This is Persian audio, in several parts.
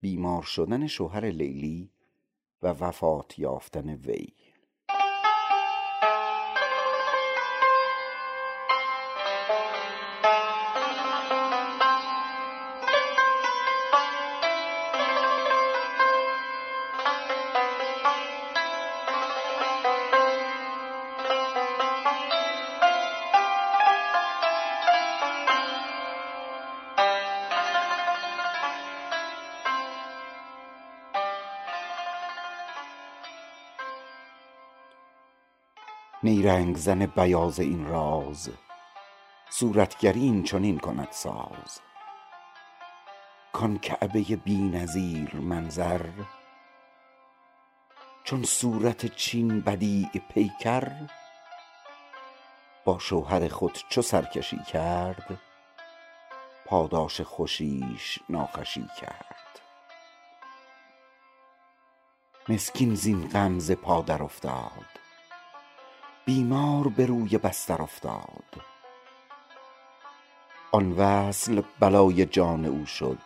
بیمار شدن شوهر لیلی و وفات یافتن وی. نیرنگ زن بیاض این راز صورتگری این چنین کند ساز. کان کعبه بی نظیر منظر چون صورت چین بدیع پیکر با شوهر خود چو سرکشی کرد پاداش خوشیش ناخوشی کرد. مسکین زین غم ز پا در افتاد بیمار به روی بستر افتاد. آن وصل بلای جان او شد.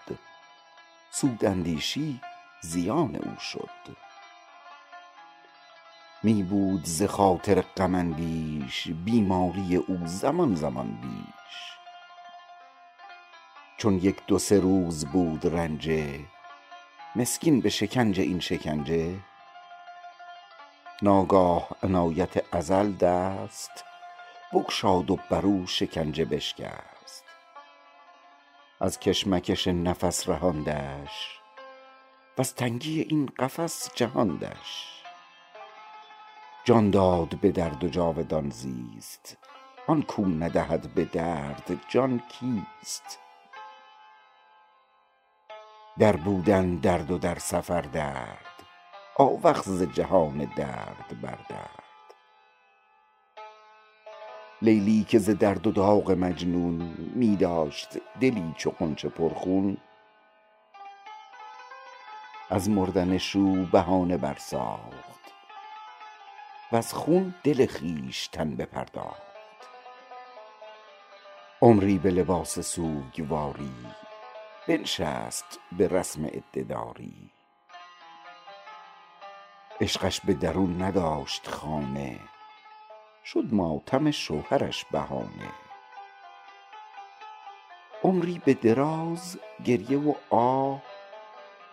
سود اندیشی زیان او شد. می بود ز خاطر غم اندیش بیماری او زمان زمان بیش. چون یک دو سه روز بود رنجه مسکین به شکنج این شکنجه ناگاه عنایت ازل دست بگشاد و برو شکنجه بشکست. از کشمکش نفس رهاندش وز تنگی این قفس جهاندش. جان داد به درد و جاودان زیست آن کو ندهد به درد جان کیست؟ در بودن درد و در سفر درد آوخ ز جهان درد بر درد. لیلی که ز درد و داغ مجنون می داشت دلی چو غنچه پر خون از مردنش او بهانه برساخت وز خون دل خویشتن بپرداخت. عمری به لباس سوگواری بنشست به رسم عده عشقش به درون نداشت خانه. شد ماتم شوهرش بهانه. عمری به دراز گریه و آه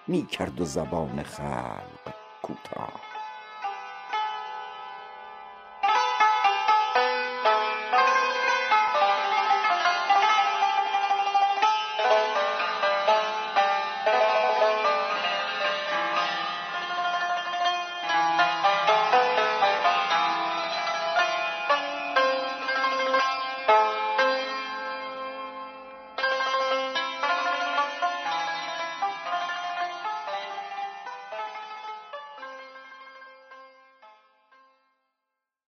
می کرد و زبان خلق کوتاه.